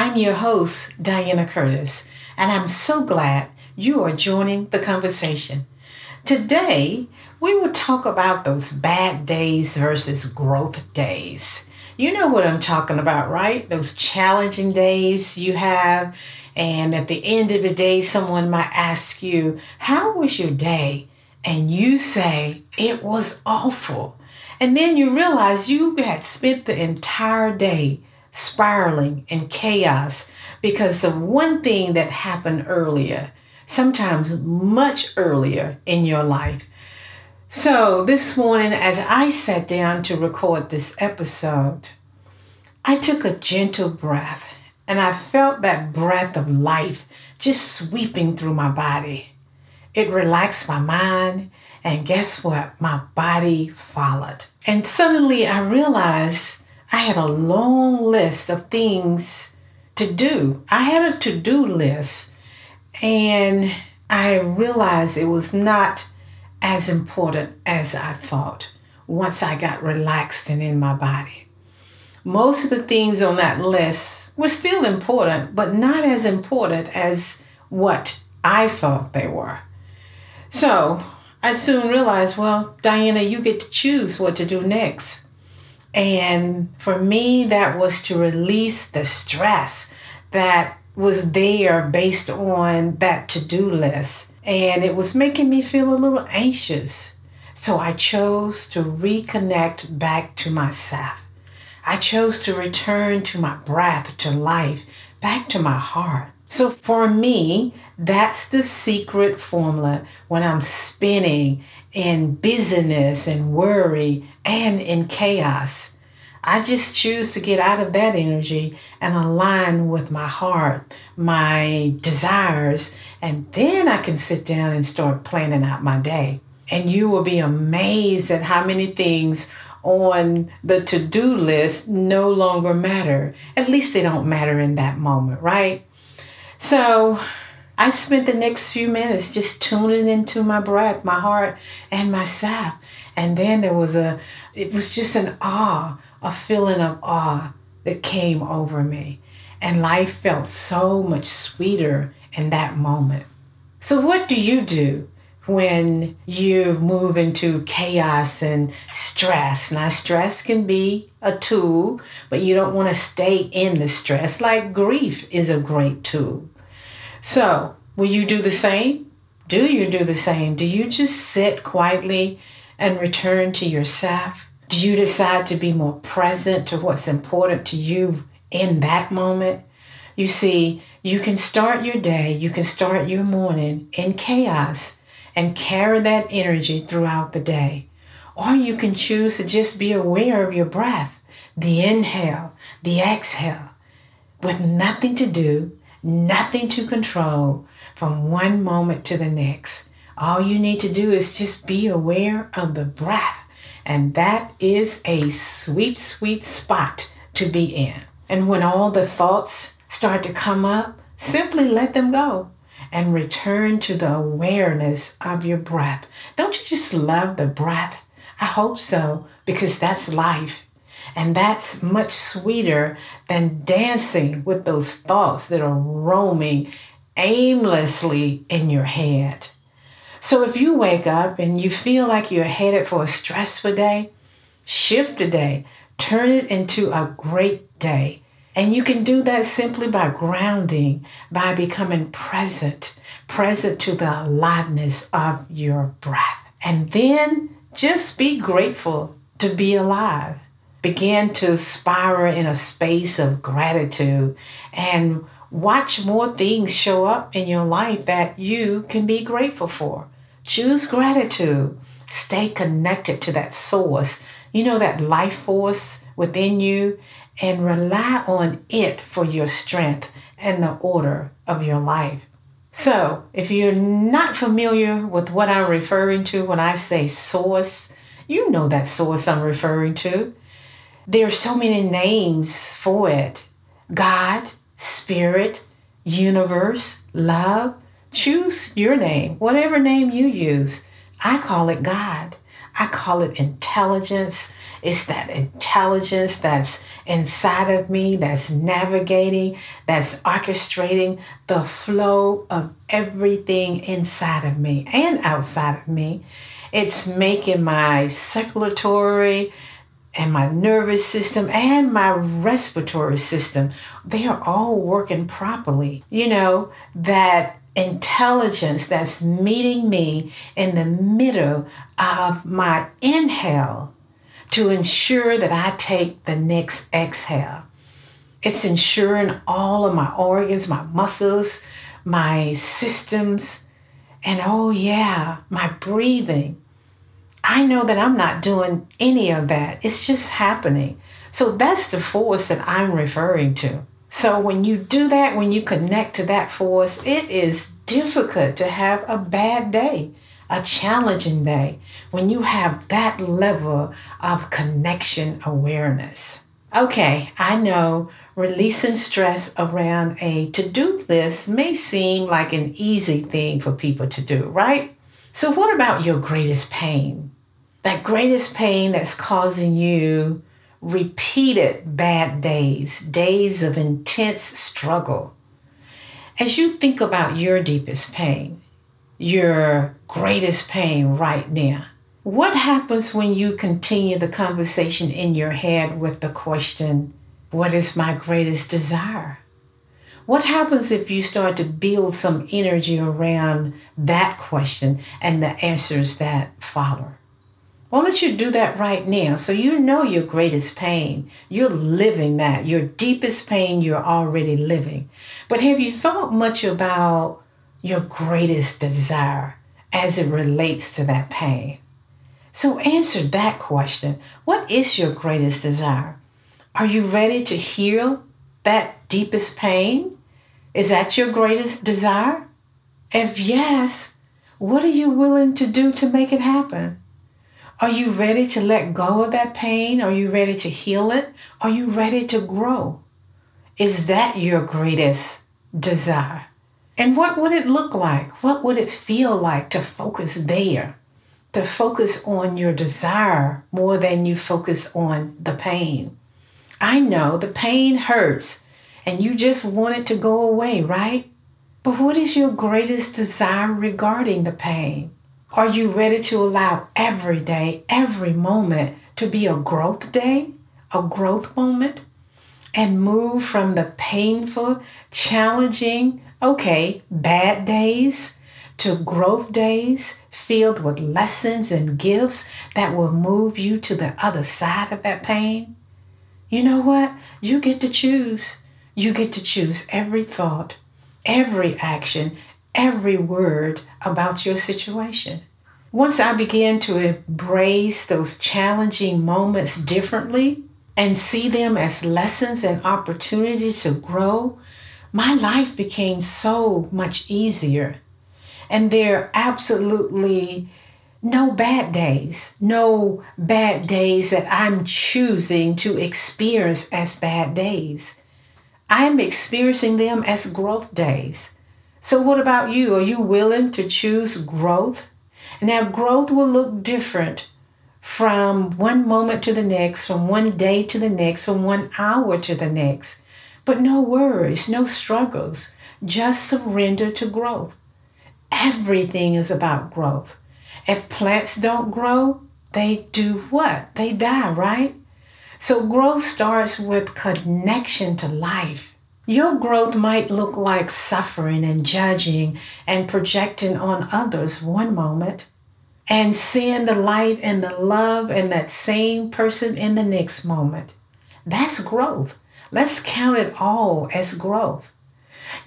I'm your host, Diana Curtis, and I'm so glad you are joining the conversation. Today, we will talk about those bad days versus growth days. You know what I'm talking about, right? Those challenging days you have, and at the end of the day, someone might ask you, How was your day? And you say, It was awful. And then you realize you had spent the entire day spiraling in chaos because of one thing that happened earlier, sometimes much earlier in your life. So, this morning, as I sat down to record this episode, I took a gentle breath and I felt that breath of life just sweeping through my body. It relaxed my mind, and guess what? My body followed. And suddenly I realized I had a long list of things to do. I had a to do list, and I realized it was not as important as I thought once I got relaxed and in my body. Most of the things on that list were still important, but not as important as what I thought they were. So I soon realized, well, Diana, you get to choose what to do next. And for me, that was to release the stress that was there based on that to do list. And it was making me feel a little anxious. So I chose to reconnect back to myself. I chose to return to my breath, to life, back to my heart. So for me, that's the secret formula when I'm spinning in busyness and worry and in chaos. I just choose to get out of that energy and align with my heart, my desires, and then I can sit down and start planning out my day. And you will be amazed at how many things on the to do list no longer matter. At least they don't matter in that moment, right? So I spent the next few minutes just tuning into my breath, my heart, and myself. And then there was a, it was just an awe, a feeling of awe that came over me. And life felt so much sweeter in that moment. So, what do you do when you move into chaos and stress? Now, stress can be a tool, but you don't want to stay in the stress. Like grief is a great tool. So, will you do the same? Do you do the same? Do you just sit quietly and return to yourself? Do you decide to be more present to what's important to you in that moment? You see, you can start your day, you can start your morning in chaos and carry that energy throughout the day. Or you can choose to just be aware of your breath, the inhale, the exhale, with nothing to do nothing to control from one moment to the next. All you need to do is just be aware of the breath. And that is a sweet, sweet spot to be in. And when all the thoughts start to come up, simply let them go and return to the awareness of your breath. Don't you just love the breath? I hope so, because that's life. And that's much sweeter than dancing with those thoughts that are roaming aimlessly in your head. So if you wake up and you feel like you're headed for a stressful day, shift the day, turn it into a great day. And you can do that simply by grounding, by becoming present, present to the aliveness of your breath. And then just be grateful to be alive. Begin to spiral in a space of gratitude and watch more things show up in your life that you can be grateful for. Choose gratitude. Stay connected to that source. You know, that life force within you, and rely on it for your strength and the order of your life. So, if you're not familiar with what I'm referring to when I say source, you know that source I'm referring to. There are so many names for it God, Spirit, Universe, Love. Choose your name, whatever name you use. I call it God. I call it intelligence. It's that intelligence that's inside of me, that's navigating, that's orchestrating the flow of everything inside of me and outside of me. It's making my circulatory and my nervous system and my respiratory system, they are all working properly. You know, that intelligence that's meeting me in the middle of my inhale to ensure that I take the next exhale. It's ensuring all of my organs, my muscles, my systems, and oh, yeah, my breathing. I know that I'm not doing any of that. It's just happening. So that's the force that I'm referring to. So when you do that, when you connect to that force, it is difficult to have a bad day a challenging day when you have that level of connection awareness. Okay, I know releasing stress around a to do list may seem like an easy thing for people to do, right? So, what about your greatest pain? That greatest pain that's causing you repeated bad days, days of intense struggle. As you think about your deepest pain, your greatest pain right now. What happens when you continue the conversation in your head with the question, What is my greatest desire? What happens if you start to build some energy around that question and the answers that follow? Why don't you do that right now so you know your greatest pain? You're living that. Your deepest pain, you're already living. But have you thought much about your greatest desire as it relates to that pain? So answer that question. What is your greatest desire? Are you ready to heal that deepest pain? Is that your greatest desire? If yes, what are you willing to do to make it happen? Are you ready to let go of that pain? Are you ready to heal it? Are you ready to grow? Is that your greatest desire? And what would it look like? What would it feel like to focus there? To focus on your desire more than you focus on the pain. I know the pain hurts and you just want it to go away, right? But what is your greatest desire regarding the pain? Are you ready to allow every day, every moment to be a growth day, a growth moment, and move from the painful, challenging, okay, bad days to growth days filled with lessons and gifts that will move you to the other side of that pain? You know what? You get to choose. You get to choose every thought, every action, every word about your situation. Once I began to embrace those challenging moments differently and see them as lessons and opportunities to grow, my life became so much easier. And there are absolutely no bad days, no bad days that I'm choosing to experience as bad days. I'm experiencing them as growth days. So, what about you? Are you willing to choose growth? Now, growth will look different from one moment to the next, from one day to the next, from one hour to the next. But no worries, no struggles, Just surrender to growth. Everything is about growth. If plants don't grow, they do what? They die, right? So growth starts with connection to life. Your growth might look like suffering and judging and projecting on others one moment and seeing the light and the love in that same person in the next moment. That's growth. Let's count it all as growth.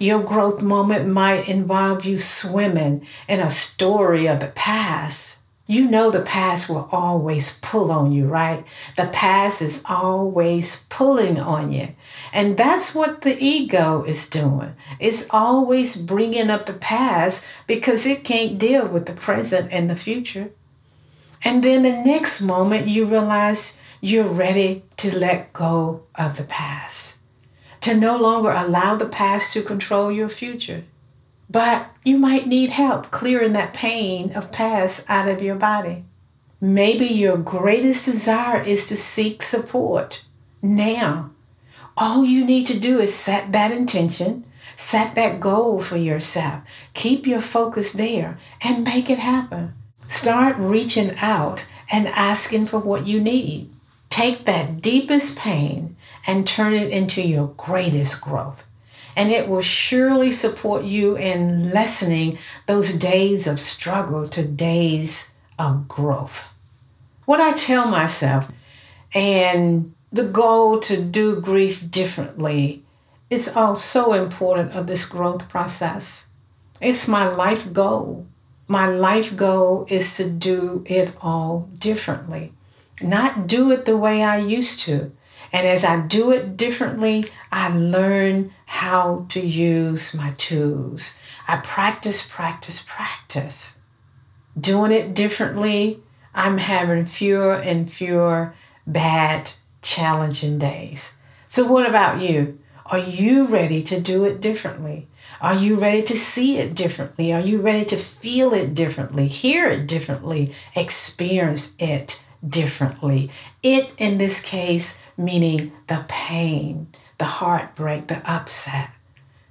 Your growth moment might involve you swimming in a story of the past. You know the past will always pull on you, right? The past is always pulling on you. And that's what the ego is doing. It's always bringing up the past because it can't deal with the present and the future. And then the next moment you realize you're ready to let go of the past, to no longer allow the past to control your future. But you might need help clearing that pain of past out of your body. Maybe your greatest desire is to seek support now. All you need to do is set that intention, set that goal for yourself, keep your focus there, and make it happen. Start reaching out and asking for what you need. Take that deepest pain and turn it into your greatest growth. And it will surely support you in lessening those days of struggle to days of growth. What I tell myself and the goal to do grief differently is also important of this growth process. It's my life goal. My life goal is to do it all differently not do it the way I used to. And as I do it differently, I learn how to use my tools. I practice, practice, practice. Doing it differently, I'm having fewer and fewer bad, challenging days. So, what about you? Are you ready to do it differently? Are you ready to see it differently? Are you ready to feel it differently, hear it differently, experience it differently. It, in this case, meaning the pain, the heartbreak, the upset.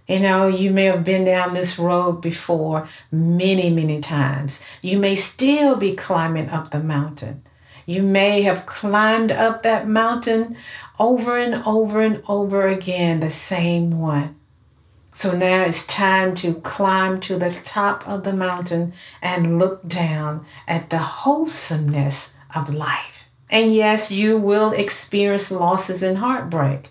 You know, you may have been down this road before many, many times. You may still be climbing up the mountain. You may have climbed up that mountain over and over and over again, the same one. So now it's time to climb to the top of the mountain and look down at the wholesomeness of life. And yes, you will experience losses and heartbreak.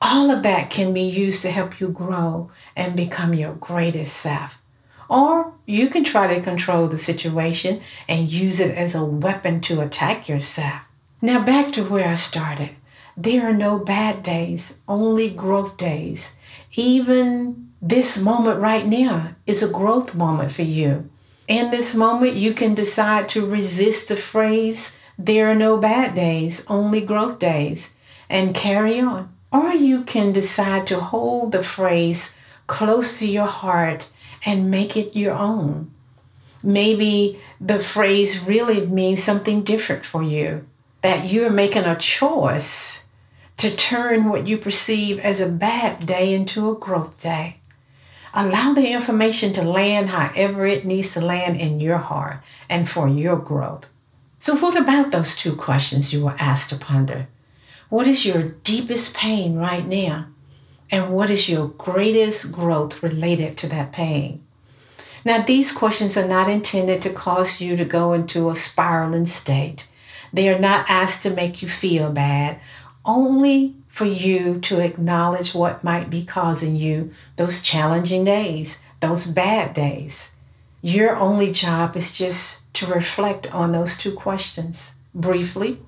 All of that can be used to help you grow and become your greatest self. Or you can try to control the situation and use it as a weapon to attack yourself. Now, back to where I started. There are no bad days, only growth days. Even this moment right now is a growth moment for you. In this moment, you can decide to resist the phrase, there are no bad days, only growth days, and carry on. Or you can decide to hold the phrase close to your heart and make it your own. Maybe the phrase really means something different for you, that you're making a choice to turn what you perceive as a bad day into a growth day. Allow the information to land however it needs to land in your heart and for your growth. So, what about those two questions you were asked to ponder? What is your deepest pain right now? And what is your greatest growth related to that pain? Now, these questions are not intended to cause you to go into a spiraling state. They are not asked to make you feel bad, only for you to acknowledge what might be causing you those challenging days, those bad days. Your only job is just to reflect on those two questions briefly.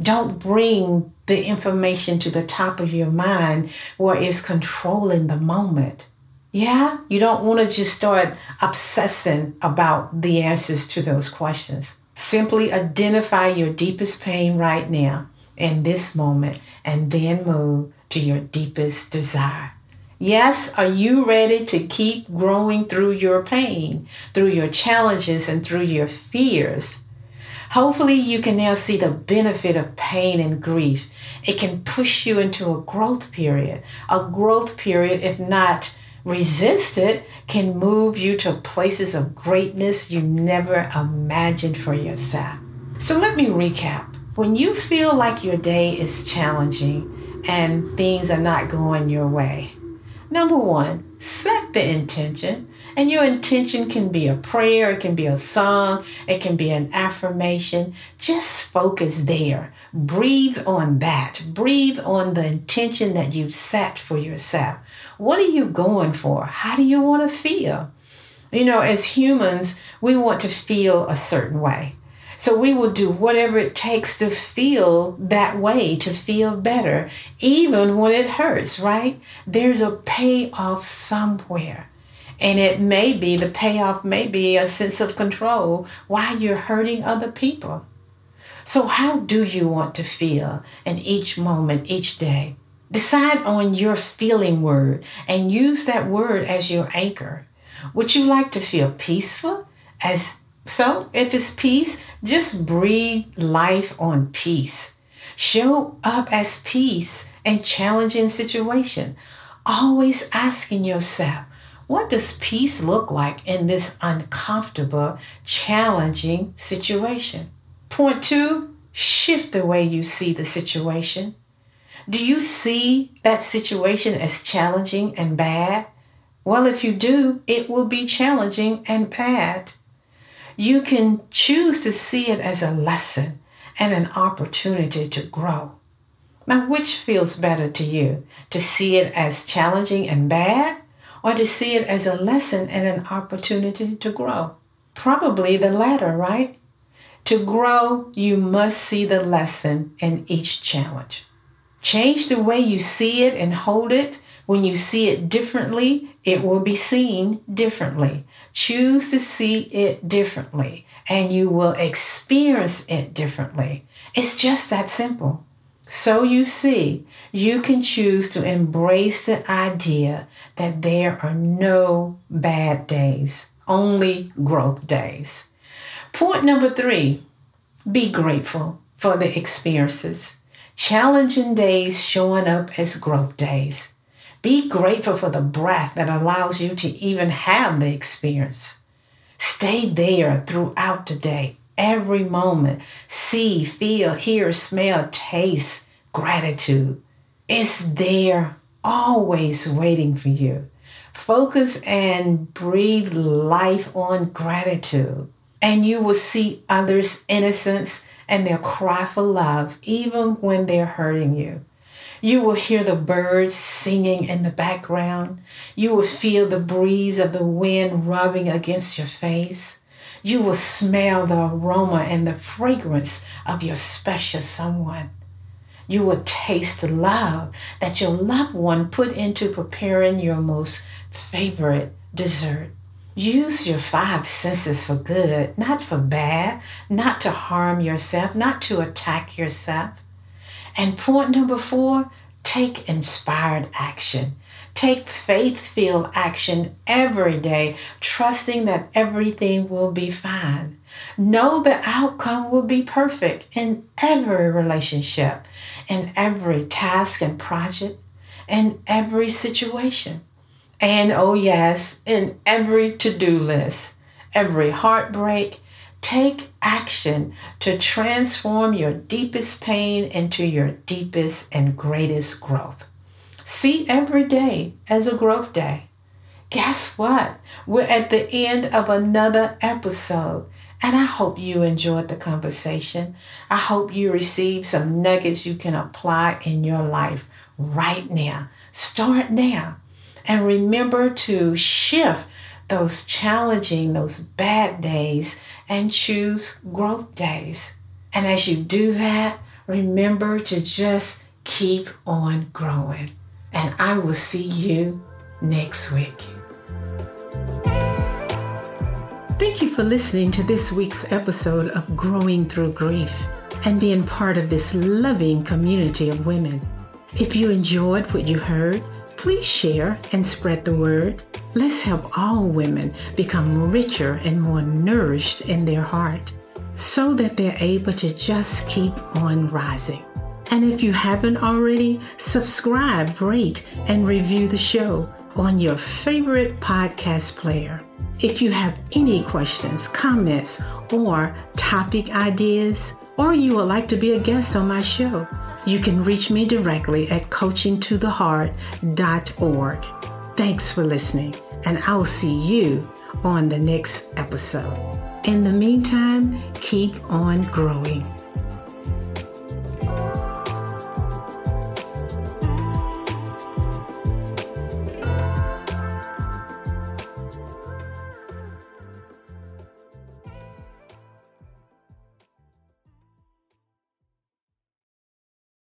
Don't bring the information to the top of your mind where it's controlling the moment. Yeah, you don't want to just start obsessing about the answers to those questions. Simply identify your deepest pain right now in this moment and then move to your deepest desire. Yes, are you ready to keep growing through your pain, through your challenges, and through your fears? Hopefully, you can now see the benefit of pain and grief. It can push you into a growth period, a growth period, if not Resist it can move you to places of greatness you never imagined for yourself. So let me recap. When you feel like your day is challenging and things are not going your way, number one, set the intention. And your intention can be a prayer, it can be a song, it can be an affirmation. Just focus there. Breathe on that. Breathe on the intention that you've set for yourself. What are you going for? How do you want to feel? You know, as humans, we want to feel a certain way. So we will do whatever it takes to feel that way, to feel better, even when it hurts, right? There's a payoff somewhere. And it may be, the payoff may be a sense of control while you're hurting other people. So, how do you want to feel in each moment, each day? Decide on your feeling word and use that word as your anchor. Would you like to feel peaceful? As so, if it's peace, just breathe life on peace. Show up as peace in challenging situation. Always asking yourself, what does peace look like in this uncomfortable, challenging situation? Point two, shift the way you see the situation. Do you see that situation as challenging and bad? Well, if you do, it will be challenging and bad you can choose to see it as a lesson and an opportunity to grow. Now, which feels better to you? To see it as challenging and bad, or to see it as a lesson and an opportunity to grow? Probably the latter, right? To grow, you must see the lesson in each challenge. Change the way you see it and hold it. When you see it differently, it will be seen differently. Choose to see it differently and you will experience it differently. It's just that simple. So you see, you can choose to embrace the idea that there are no bad days, only growth days. Point number three be grateful for the experiences. Challenging days showing up as growth days. Be grateful for the breath that allows you to even have the experience. Stay there throughout the day, every moment. See, feel, hear, smell, taste gratitude. It's there, always waiting for you. Focus and breathe life on gratitude, and you will see others' innocence and their cry for love, even when they're hurting you. You will hear the birds singing in the background. You will feel the breeze of the wind rubbing against your face. You will smell the aroma and the fragrance of your special someone. You will taste the love that your loved one put into preparing your most favorite dessert. Use your five senses for good, not for bad, not to harm yourself, not to attack yourself. And point number four, take inspired action. Take faith filled action every day, trusting that everything will be fine. Know the outcome will be perfect in every relationship, in every task and project, in every situation. And oh, yes, in every to do list, every heartbreak, Take action to transform your deepest pain into your deepest and greatest growth. See every day as a growth day. Guess what? We're at the end of another episode. And I hope you enjoyed the conversation. I hope you received some nuggets you can apply in your life right now. Start now. And remember to shift those challenging, those bad days, and choose growth days. And as you do that, remember to just keep on growing. And I will see you next week. Thank you for listening to this week's episode of Growing Through Grief and being part of this loving community of women. If you enjoyed what you heard, please share and spread the word. Let's help all women become richer and more nourished in their heart so that they're able to just keep on rising. And if you haven't already, subscribe, rate, and review the show. on your favorite podcast player. If you have any questions, comments, or topic ideas, or you would like to be a guest on my show, you can reach me directly at coachingtotheheart.org. Thanks for listening, and I'll see you on the next episode. In the meantime, keep on growing.